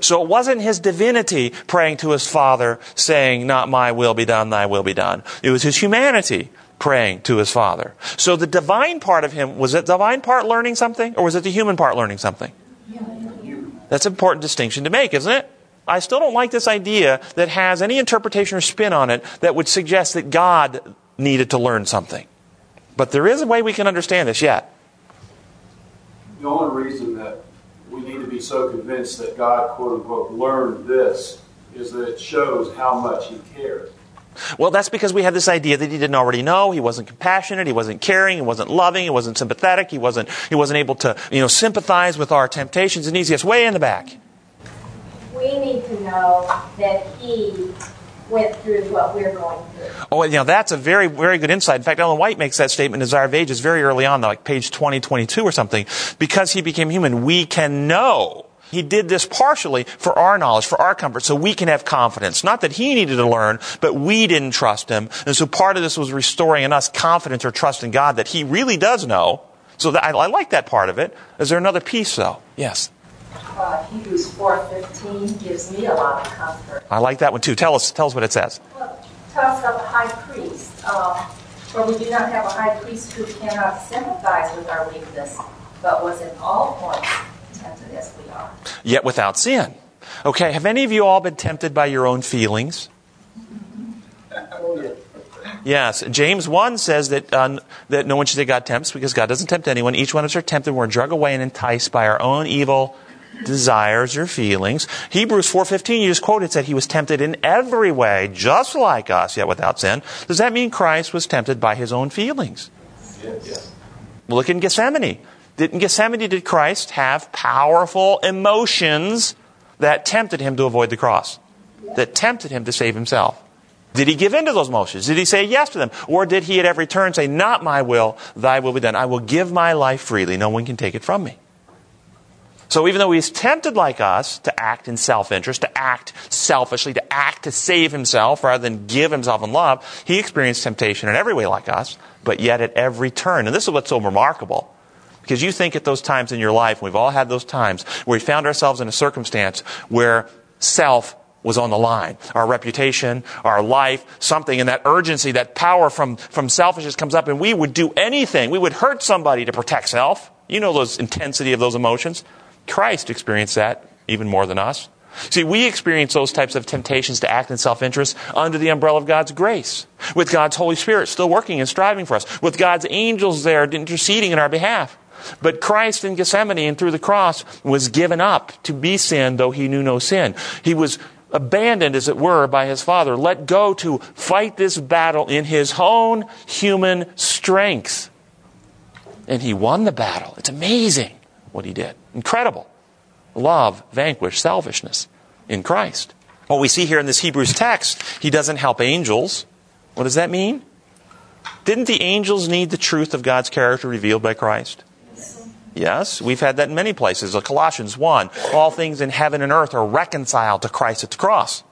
So it wasn't his divinity praying to his Father, saying, Not my will be done, thy will be done. It was his humanity praying to his Father. So the divine part of him, was it the divine part learning something, or was it the human part learning something? That's an important distinction to make, isn't it? I still don't like this idea that has any interpretation or spin on it that would suggest that God needed to learn something. But there is a way we can understand this yet. The only reason that we need to be so convinced that God, quote unquote, learned this is that it shows how much He cared. Well, that's because we have this idea that he didn't already know. He wasn't compassionate. He wasn't caring. He wasn't loving. He wasn't sympathetic. He wasn't, he wasn't able to, you know, sympathize with our temptations and. Yes, way in the back. We need to know that he went through what we're going through. Oh, you know, that's a very, very good insight. In fact, Ellen White makes that statement in Desire of Ages very early on, like page 20, 22 or something. Because he became human, we can know he did this partially for our knowledge, for our comfort, so we can have confidence. Not that he needed to learn, but we didn't trust him. And so part of this was restoring in us confidence or trust in God that he really does know. So that, I, I, like that part of it. Is there another piece, though? Yes. Uh, Hebrews 4.15 gives me a lot of comfort. I like that one, too. Tell us, tell us what it says. Well, tells about the high priest. Uh, for we do not have a high priest who cannot sympathize with our weakness, but was in all points tempted as we are. Yet without sin. Okay, have any of you all been tempted by your own feelings? Yes, James 1 says that, uh, that no one should say God tempts because God doesn't tempt anyone. Each one of us are tempted. We're drug away and enticed by our own evil desires or feelings. Hebrews 4.15, you just quoted, said he was tempted in every way, just like us, yet without sin. Does that mean Christ was tempted by his own feelings? Yes. Look in Gethsemane. In Gethsemane, did Christ have powerful emotions that tempted him to avoid the cross? That tempted him to save himself? Did he give in to those emotions? Did he say yes to them? Or did he at every turn say, Not my will, thy will be done? I will give my life freely. No one can take it from me. So even though he's tempted like us to act in self interest, to act selfishly, to act to save himself rather than give himself in love, he experienced temptation in every way like us, but yet at every turn. And this is what's so remarkable. Because you think at those times in your life, we've all had those times, where we found ourselves in a circumstance where self was on the line. Our reputation, our life, something, and that urgency, that power from, from selfishness comes up, and we would do anything. We would hurt somebody to protect self. You know those intensity of those emotions. Christ experienced that even more than us. See, we experience those types of temptations to act in self interest under the umbrella of God's grace, with God's Holy Spirit still working and striving for us, with God's angels there interceding in our behalf. But Christ in Gethsemane and through the cross was given up to be sin, though he knew no sin. He was abandoned, as it were, by his Father, let go to fight this battle in his own human strength. And he won the battle. It's amazing what he did. Incredible. Love vanquished selfishness in Christ. What we see here in this Hebrews text, he doesn't help angels. What does that mean? Didn't the angels need the truth of God's character revealed by Christ? Yes, we've had that in many places. Colossians 1, all things in heaven and earth are reconciled to Christ at the cross.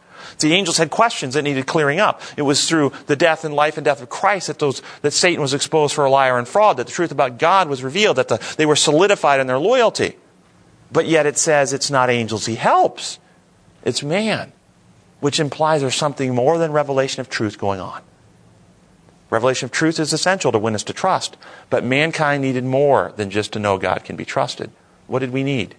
The angels had questions that needed clearing up. It was through the death and life and death of Christ that those that Satan was exposed for a liar and fraud, that the truth about God was revealed, that the, they were solidified in their loyalty. But yet it says it's not angels he helps, it's man, which implies there's something more than revelation of truth going on. Revelation of truth is essential to win us to trust, but mankind needed more than just to know God can be trusted. What did we need?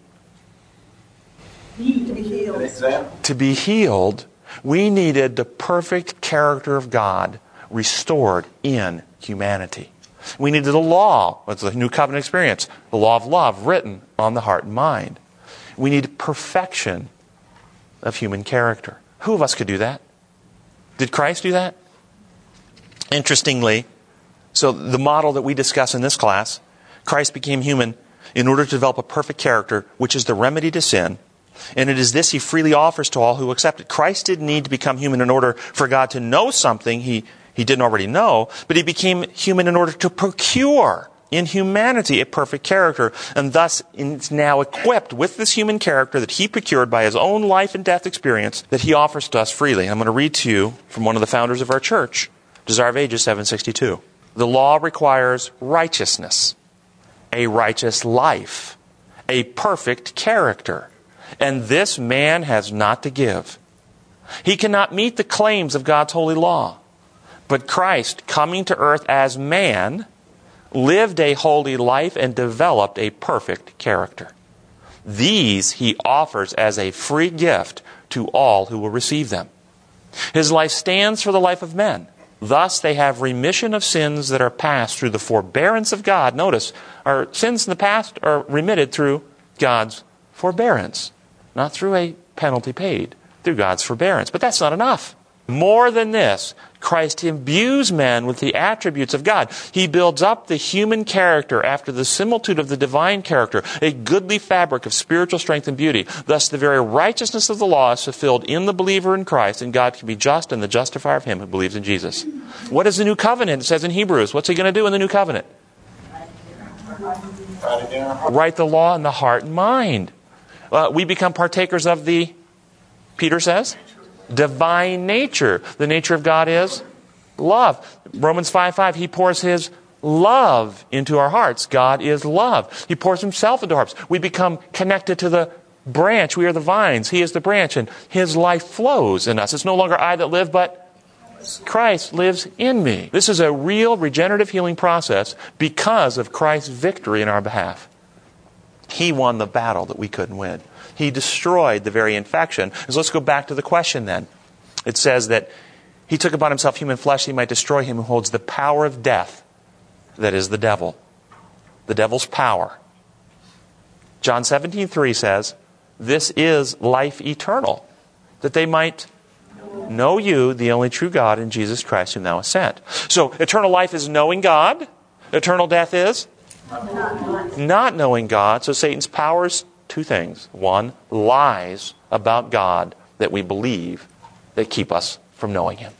Need to be healed. To be healed, we needed the perfect character of God restored in humanity. We needed the law, what's the new covenant experience, the law of love written on the heart and mind. We need perfection of human character. Who of us could do that? Did Christ do that? Interestingly, so the model that we discuss in this class, Christ became human in order to develop a perfect character, which is the remedy to sin. And it is this he freely offers to all who accept it. Christ didn't need to become human in order for God to know something he, he didn't already know, but he became human in order to procure in humanity a perfect character, and thus is now equipped with this human character that he procured by his own life and death experience that he offers to us freely. I'm going to read to you from one of the founders of our church. Desire of Ages 762. The law requires righteousness, a righteous life, a perfect character, and this man has not to give. He cannot meet the claims of God's holy law. But Christ, coming to earth as man, lived a holy life and developed a perfect character. These he offers as a free gift to all who will receive them. His life stands for the life of men Thus, they have remission of sins that are passed through the forbearance of God. Notice, our sins in the past are remitted through God's forbearance, not through a penalty paid, through God's forbearance. But that's not enough. More than this, Christ imbues man with the attributes of God. He builds up the human character after the similitude of the divine character, a goodly fabric of spiritual strength and beauty. Thus, the very righteousness of the law is fulfilled in the believer in Christ, and God can be just and the justifier of him who believes in Jesus. What is the new covenant? It says in Hebrews. What's he going to do in the new covenant? Write the law in the heart and mind. Uh, we become partakers of the, Peter says, divine nature. The nature of God is love. Romans 5 5, He pours His love into our hearts. God is love. He pours Himself into our hearts. We become connected to the branch. We are the vines. He is the branch, and His life flows in us. It's no longer I that live, but Christ lives in me. This is a real regenerative healing process because of Christ's victory in our behalf. He won the battle that we couldn't win. He destroyed the very infection. So let's go back to the question then. It says that he took upon himself human flesh he might destroy him who holds the power of death, that is the devil. The devil's power. John 17, 3 says, This is life eternal, that they might know you, the only true God, and Jesus Christ, whom thou hast sent. So, eternal life is knowing God. Eternal death is not knowing God. So, Satan's powers two things. One, lies about God that we believe that keep us from knowing Him,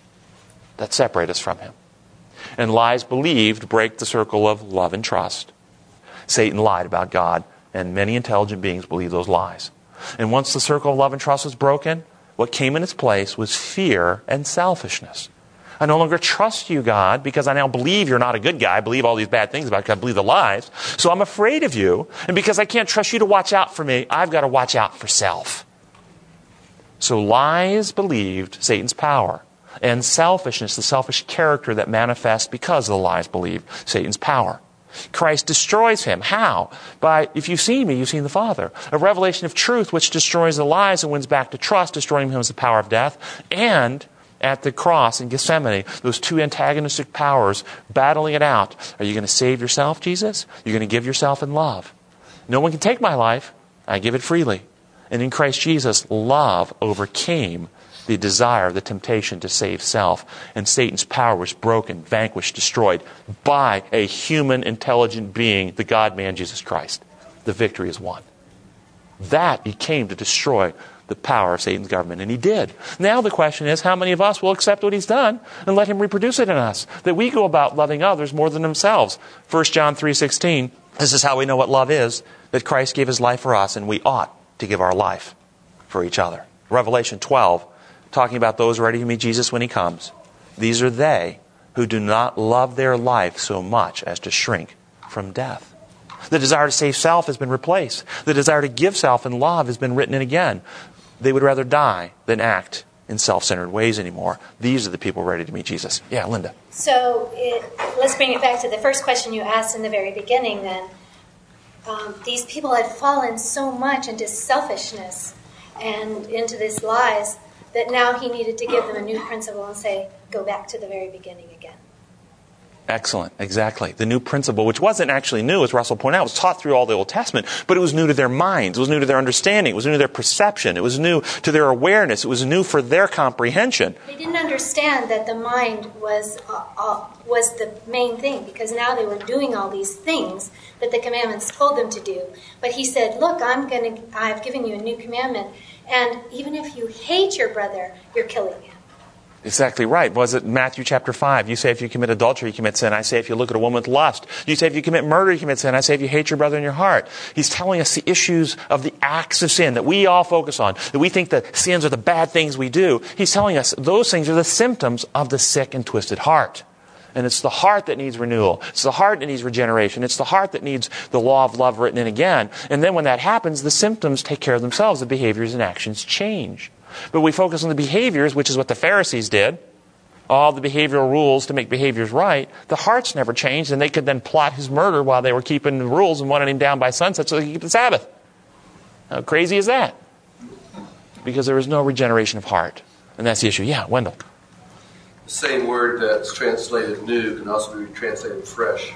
that separate us from Him. And lies believed break the circle of love and trust. Satan lied about God, and many intelligent beings believe those lies. And once the circle of love and trust was broken, what came in its place was fear and selfishness. I no longer trust you, God, because I now believe you're not a good guy. I believe all these bad things about you. I believe the lies. So I'm afraid of you. And because I can't trust you to watch out for me, I've got to watch out for self. So lies believed Satan's power. And selfishness, the selfish character that manifests because of the lies believed Satan's power. Christ destroys him. How? By, if you've seen me, you've seen the Father. A revelation of truth which destroys the lies and wins back to trust, destroying him as the power of death. And at the cross in Gethsemane, those two antagonistic powers battling it out. Are you going to save yourself, Jesus? You're going to give yourself in love. No one can take my life. I give it freely. And in Christ Jesus, love overcame the desire, the temptation to save self. And Satan's power was broken, vanquished, destroyed by a human, intelligent being, the God man, Jesus Christ. The victory is won. That he came to destroy the power of Satan's government, and he did. Now the question is, how many of us will accept what he's done and let him reproduce it in us? That we go about loving others more than themselves. 1 John 3.16, this is how we know what love is, that Christ gave his life for us, and we ought to give our life for each other. Revelation 12, talking about those ready to meet Jesus when he comes. These are they who do not love their life so much as to shrink from death. The desire to save self has been replaced. The desire to give self and love has been written in again. They would rather die than act in self centered ways anymore. These are the people ready to meet Jesus. Yeah, Linda. So it, let's bring it back to the first question you asked in the very beginning then. Um, these people had fallen so much into selfishness and into these lies that now he needed to give them a new principle and say, go back to the very beginning again. Excellent, exactly. The new principle, which wasn't actually new, as Russell pointed out, was taught through all the Old Testament, but it was new to their minds, it was new to their understanding, it was new to their perception, it was new to their awareness, it was new for their comprehension. They didn't understand that the mind was uh, uh, was the main thing because now they were doing all these things that the commandments told them to do. But he said, "Look, I'm going to I've given you a new commandment, and even if you hate your brother, you're killing him." Exactly right. Was it Matthew chapter 5? You say if you commit adultery, you commit sin. I say if you look at a woman with lust. You say if you commit murder, you commit sin. I say if you hate your brother in your heart. He's telling us the issues of the acts of sin that we all focus on, that we think that sins are the bad things we do. He's telling us those things are the symptoms of the sick and twisted heart. And it's the heart that needs renewal. It's the heart that needs regeneration. It's the heart that needs the law of love written in again. And then when that happens, the symptoms take care of themselves. The behaviors and actions change. But we focus on the behaviors, which is what the Pharisees did. All the behavioral rules to make behaviors right. The hearts never changed, and they could then plot his murder while they were keeping the rules and wanted him down by sunset so they could keep the Sabbath. How crazy is that? Because there is no regeneration of heart. And that's the issue. Yeah, Wendell. The same word that's translated new can also be translated fresh.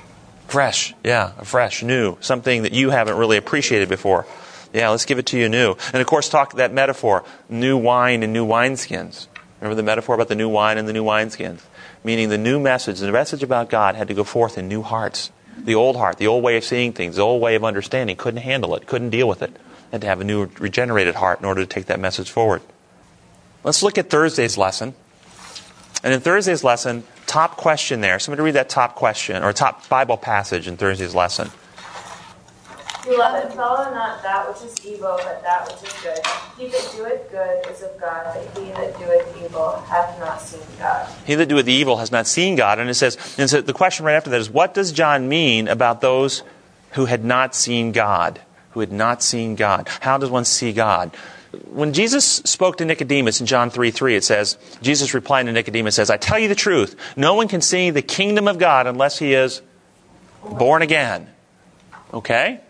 Fresh, yeah, fresh, new, something that you haven't really appreciated before. Yeah, let's give it to you new. And of course, talk that metaphor, new wine and new wineskins. Remember the metaphor about the new wine and the new wineskins? Meaning the new message, the message about God had to go forth in new hearts. The old heart, the old way of seeing things, the old way of understanding couldn't handle it, couldn't deal with it. Had to have a new regenerated heart in order to take that message forward. Let's look at Thursday's lesson. And in Thursday's lesson, top question there. Somebody read that top question or top Bible passage in Thursday's lesson. Beloved, follow not that which is evil, but that which is good. He that doeth good is of God, but he that doeth evil hath not seen God. He that doeth evil has not seen God. And it says, and so the question right after that is, what does John mean about those who had not seen God? Who had not seen God? How does one see God? When Jesus spoke to Nicodemus in John 3 3, it says, Jesus replied to Nicodemus, says, I tell you the truth, no one can see the kingdom of God unless he is born again. Okay?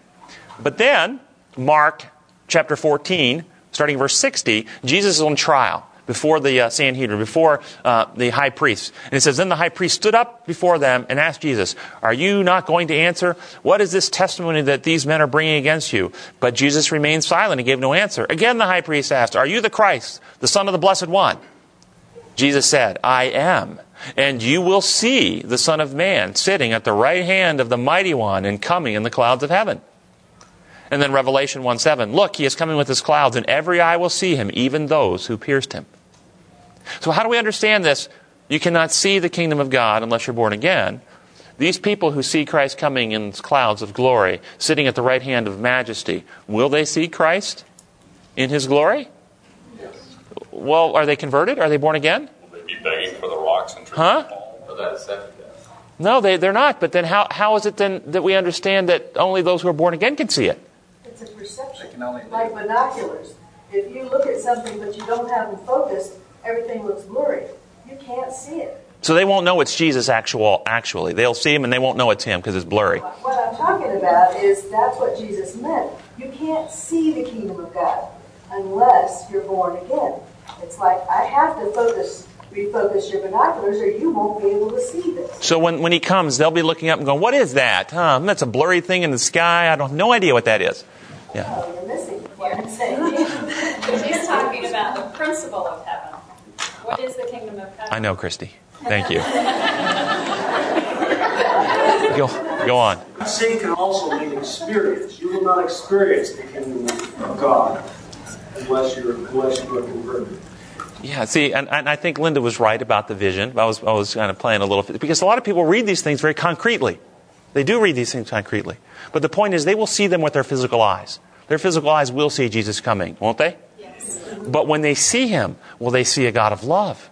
But then, Mark chapter 14, starting verse 60, Jesus is on trial before the uh, Sanhedrin, before uh, the high priest. And it says, Then the high priest stood up before them and asked Jesus, Are you not going to answer? What is this testimony that these men are bringing against you? But Jesus remained silent and gave no answer. Again, the high priest asked, Are you the Christ, the Son of the Blessed One? Jesus said, I am. And you will see the Son of Man sitting at the right hand of the Mighty One and coming in the clouds of heaven. And then Revelation 1 7, look, he is coming with his clouds, and every eye will see him, even those who pierced him. So, how do we understand this? You cannot see the kingdom of God unless you're born again. These people who see Christ coming in clouds of glory, sitting at the right hand of majesty, will they see Christ in his glory? Yes. Well, are they converted? Are they born again? Will they be begging for the rocks and Huh? But that is second death. No, they, they're not. But then how, how is it then that we understand that only those who are born again can see it? It's a perception, They can only like binoculars. If you look at something but you don't have them focused, everything looks blurry. You can't see it. So they won't know it's Jesus actual, actually. They'll see him and they won't know it's him because it's blurry. What I'm talking about is that's what Jesus meant. You can't see the kingdom of God unless you're born again. It's like I have to focus refocus your binoculars or you won't be able to see this. So when, when he comes, they'll be looking up and going, What is that? Huh, that's a blurry thing in the sky. I don't have no idea what that is. Yeah. Oh, you're missing what I'm saying. He's talking about the principle of heaven. What is the kingdom of heaven? I know, Christy. Thank you. go, go on. See can also mean experience. You will not experience the kingdom of God unless you're unless you are converted. Yeah, see, and, and I think Linda was right about the vision. I was, I was kind of playing a little, because a lot of people read these things very concretely. They do read these things concretely. But the point is, they will see them with their physical eyes. Their physical eyes will see Jesus coming, won't they? Yes. But when they see him, will they see a God of love?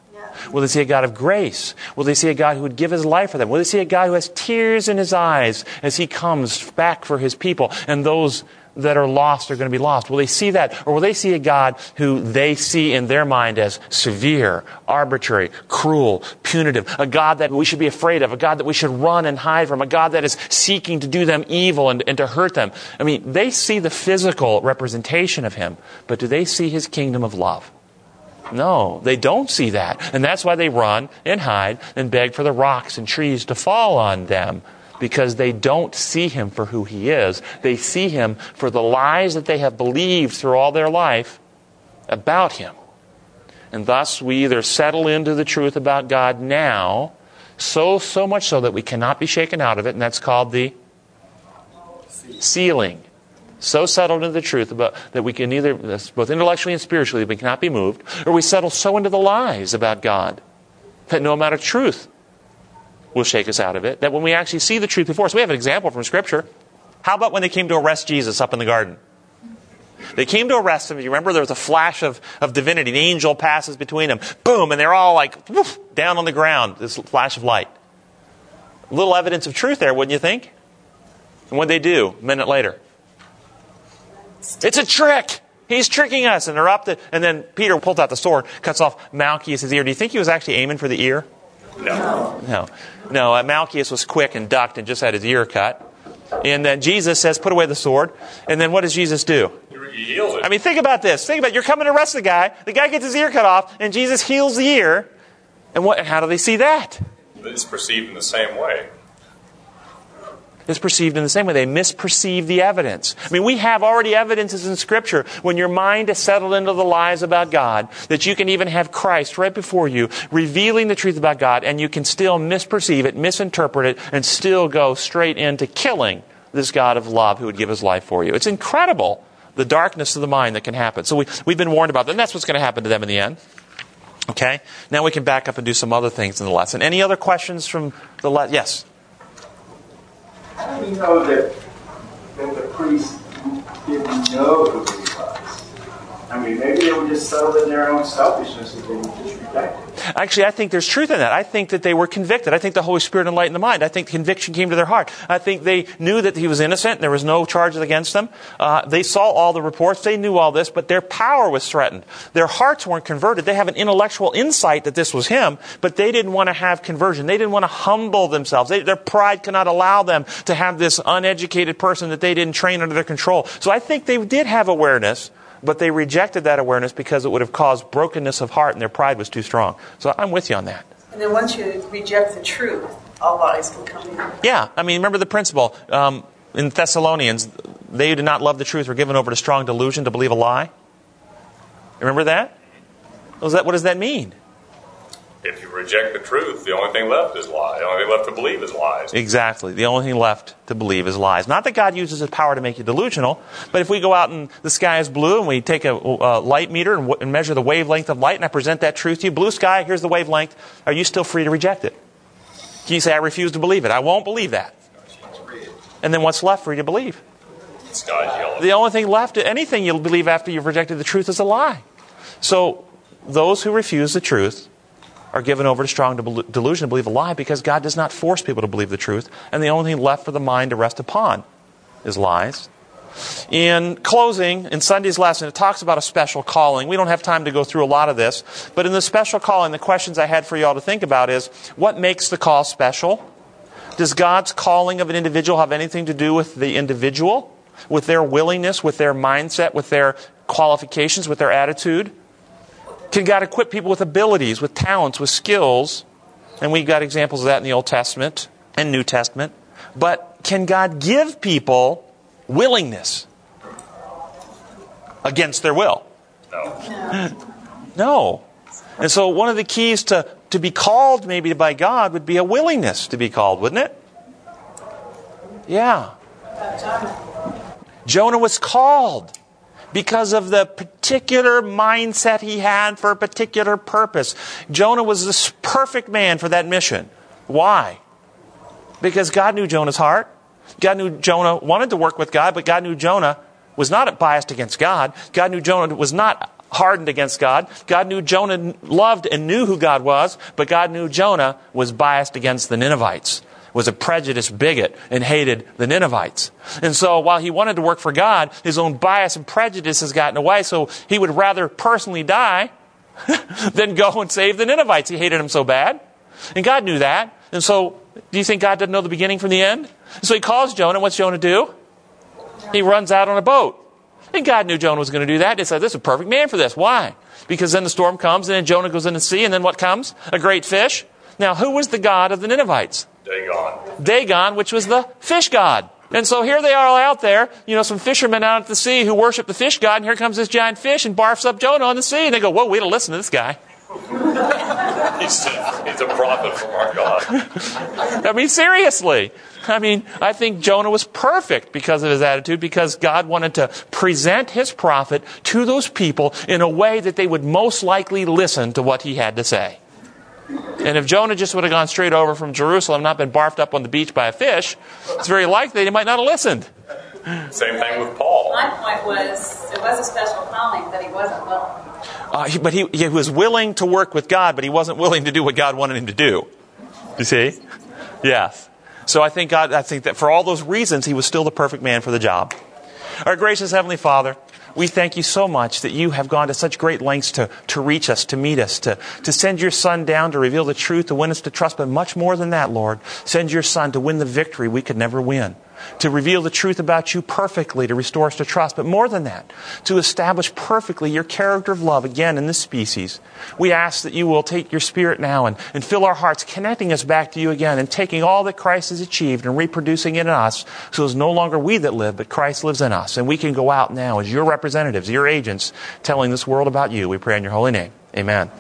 Will they see a God of grace? Will they see a God who would give his life for them? Will they see a God who has tears in his eyes as he comes back for his people and those that are lost are going to be lost? Will they see that? Or will they see a God who they see in their mind as severe, arbitrary, cruel, punitive, a God that we should be afraid of, a God that we should run and hide from, a God that is seeking to do them evil and, and to hurt them? I mean, they see the physical representation of him, but do they see his kingdom of love? No, they don't see that. And that's why they run and hide and beg for the rocks and trees to fall on them because they don't see him for who he is. They see him for the lies that they have believed through all their life about him. And thus we either settle into the truth about God now, so so much so that we cannot be shaken out of it, and that's called the sealing. So settled into the truth about that we can either both intellectually and spiritually we cannot be moved, or we settle so into the lies about God that no amount of truth will shake us out of it. That when we actually see the truth before us, we have an example from Scripture. How about when they came to arrest Jesus up in the garden? They came to arrest him. You remember there was a flash of, of divinity. An angel passes between them. Boom, and they're all like woof, down on the ground. This flash of light. A little evidence of truth there, wouldn't you think? And what they do a minute later? It's a trick. He's tricking us. And they're up to, and then Peter pulls out the sword, cuts off Malchus' ear. Do you think he was actually aiming for the ear? No. No. No, uh, Malchus was quick and ducked and just had his ear cut. And then Jesus says, put away the sword. And then what does Jesus do? He it. I mean, think about this. Think about it. You're coming to arrest the guy. The guy gets his ear cut off, and Jesus heals the ear. And what, how do they see that? It's perceived in the same way. It's perceived in the same way. They misperceive the evidence. I mean, we have already evidences in Scripture when your mind is settled into the lies about God that you can even have Christ right before you revealing the truth about God and you can still misperceive it, misinterpret it, and still go straight into killing this God of love who would give his life for you. It's incredible the darkness of the mind that can happen. So we, we've been warned about that, and that's what's going to happen to them in the end. Okay? Now we can back up and do some other things in the lesson. Any other questions from the lesson? Yes? How do you know that, that the priests didn't know who he was? I mean, maybe they were just settled in their own selfishness that they would just reject it. Actually, I think there's truth in that. I think that they were convicted. I think the Holy Spirit enlightened the mind. I think conviction came to their heart. I think they knew that he was innocent. There was no charges against them. Uh, they saw all the reports. They knew all this, but their power was threatened. Their hearts weren't converted. They have an intellectual insight that this was him, but they didn't want to have conversion. They didn't want to humble themselves. They, their pride could not allow them to have this uneducated person that they didn't train under their control. So I think they did have awareness but they rejected that awareness because it would have caused brokenness of heart and their pride was too strong. So I'm with you on that. And then once you reject the truth, all lies can come in. Yeah, I mean, remember the principle. Um, in Thessalonians, they who did not love the truth were given over to strong delusion to believe a lie. Remember that? What does that, what does that mean? If you reject the truth, the only thing left is lie. The only thing left to believe is lies. Exactly. The only thing left to believe is lies. Not that God uses his power to make you delusional, but if we go out and the sky is blue and we take a, a light meter and, w- and measure the wavelength of light and I present that truth to you, blue sky, here's the wavelength, are you still free to reject it? Can you say, I refuse to believe it? I won't believe that. And then what's left for you to believe? Sky's yellow. The only thing left, anything you'll believe after you've rejected the truth is a lie. So those who refuse the truth are given over to strong delusion to believe a lie because God does not force people to believe the truth, and the only thing left for the mind to rest upon is lies. In closing, in Sunday's lesson, it talks about a special calling. We don't have time to go through a lot of this, but in the special calling, the questions I had for you all to think about is what makes the call special? Does God's calling of an individual have anything to do with the individual, with their willingness, with their mindset, with their qualifications, with their attitude? Can God equip people with abilities, with talents, with skills? And we've got examples of that in the Old Testament and New Testament. But can God give people willingness against their will? No. No. And so one of the keys to, to be called maybe by God would be a willingness to be called, wouldn't it? Yeah. Jonah was called because of the particular mindset he had for a particular purpose. Jonah was this perfect man for that mission. Why? Because God knew Jonah's heart. God knew Jonah wanted to work with God, but God knew Jonah was not biased against God. God knew Jonah was not hardened against God. God knew Jonah loved and knew who God was, but God knew Jonah was biased against the Ninevites, was a prejudiced bigot and hated the Ninevites. And so while he wanted to work for God, his own bias and prejudice has gotten away, so he would rather personally die than go and save the Ninevites. He hated them so bad. And God knew that. And so, do you think God didn't know the beginning from the end? So he calls Jonah. What's Jonah do? He runs out on a boat. And God knew Jonah was going to do that. He said, This is a perfect man for this. Why? Because then the storm comes, and then Jonah goes in the sea, and then what comes? A great fish. Now, who was the God of the Ninevites? Dagon. Dagon, which was the fish god. And so here they are all out there, you know, some fishermen out at the sea who worship the fish god, and here comes this giant fish and barfs up Jonah on the sea. And they go, Whoa, we don't listen to this guy. he's, he's a prophet from our God. I mean, seriously. I mean, I think Jonah was perfect because of his attitude, because God wanted to present his prophet to those people in a way that they would most likely listen to what he had to say. And if Jonah just would have gone straight over from Jerusalem, and not been barfed up on the beach by a fish, it's very likely he might not have listened. Same thing with Paul. My point was, it was a special calling, but he wasn't willing. Uh, he, but he, he was willing to work with God, but he wasn't willing to do what God wanted him to do. You see? Yes. So I think God, I think that for all those reasons, he was still the perfect man for the job. Our gracious Heavenly Father, we thank you so much that you have gone to such great lengths to, to reach us, to meet us, to, to send your Son down to reveal the truth, to win us to trust, but much more than that, Lord. Send your Son to win the victory we could never win to reveal the truth about you perfectly, to restore us to trust, but more than that, to establish perfectly your character of love again in this species. We ask that you will take your spirit now and, and fill our hearts, connecting us back to you again and taking all that Christ has achieved and reproducing it in us so it's no longer we that live, but Christ lives in us. And we can go out now as your representatives, your agents, telling this world about you. We pray in your holy name. Amen.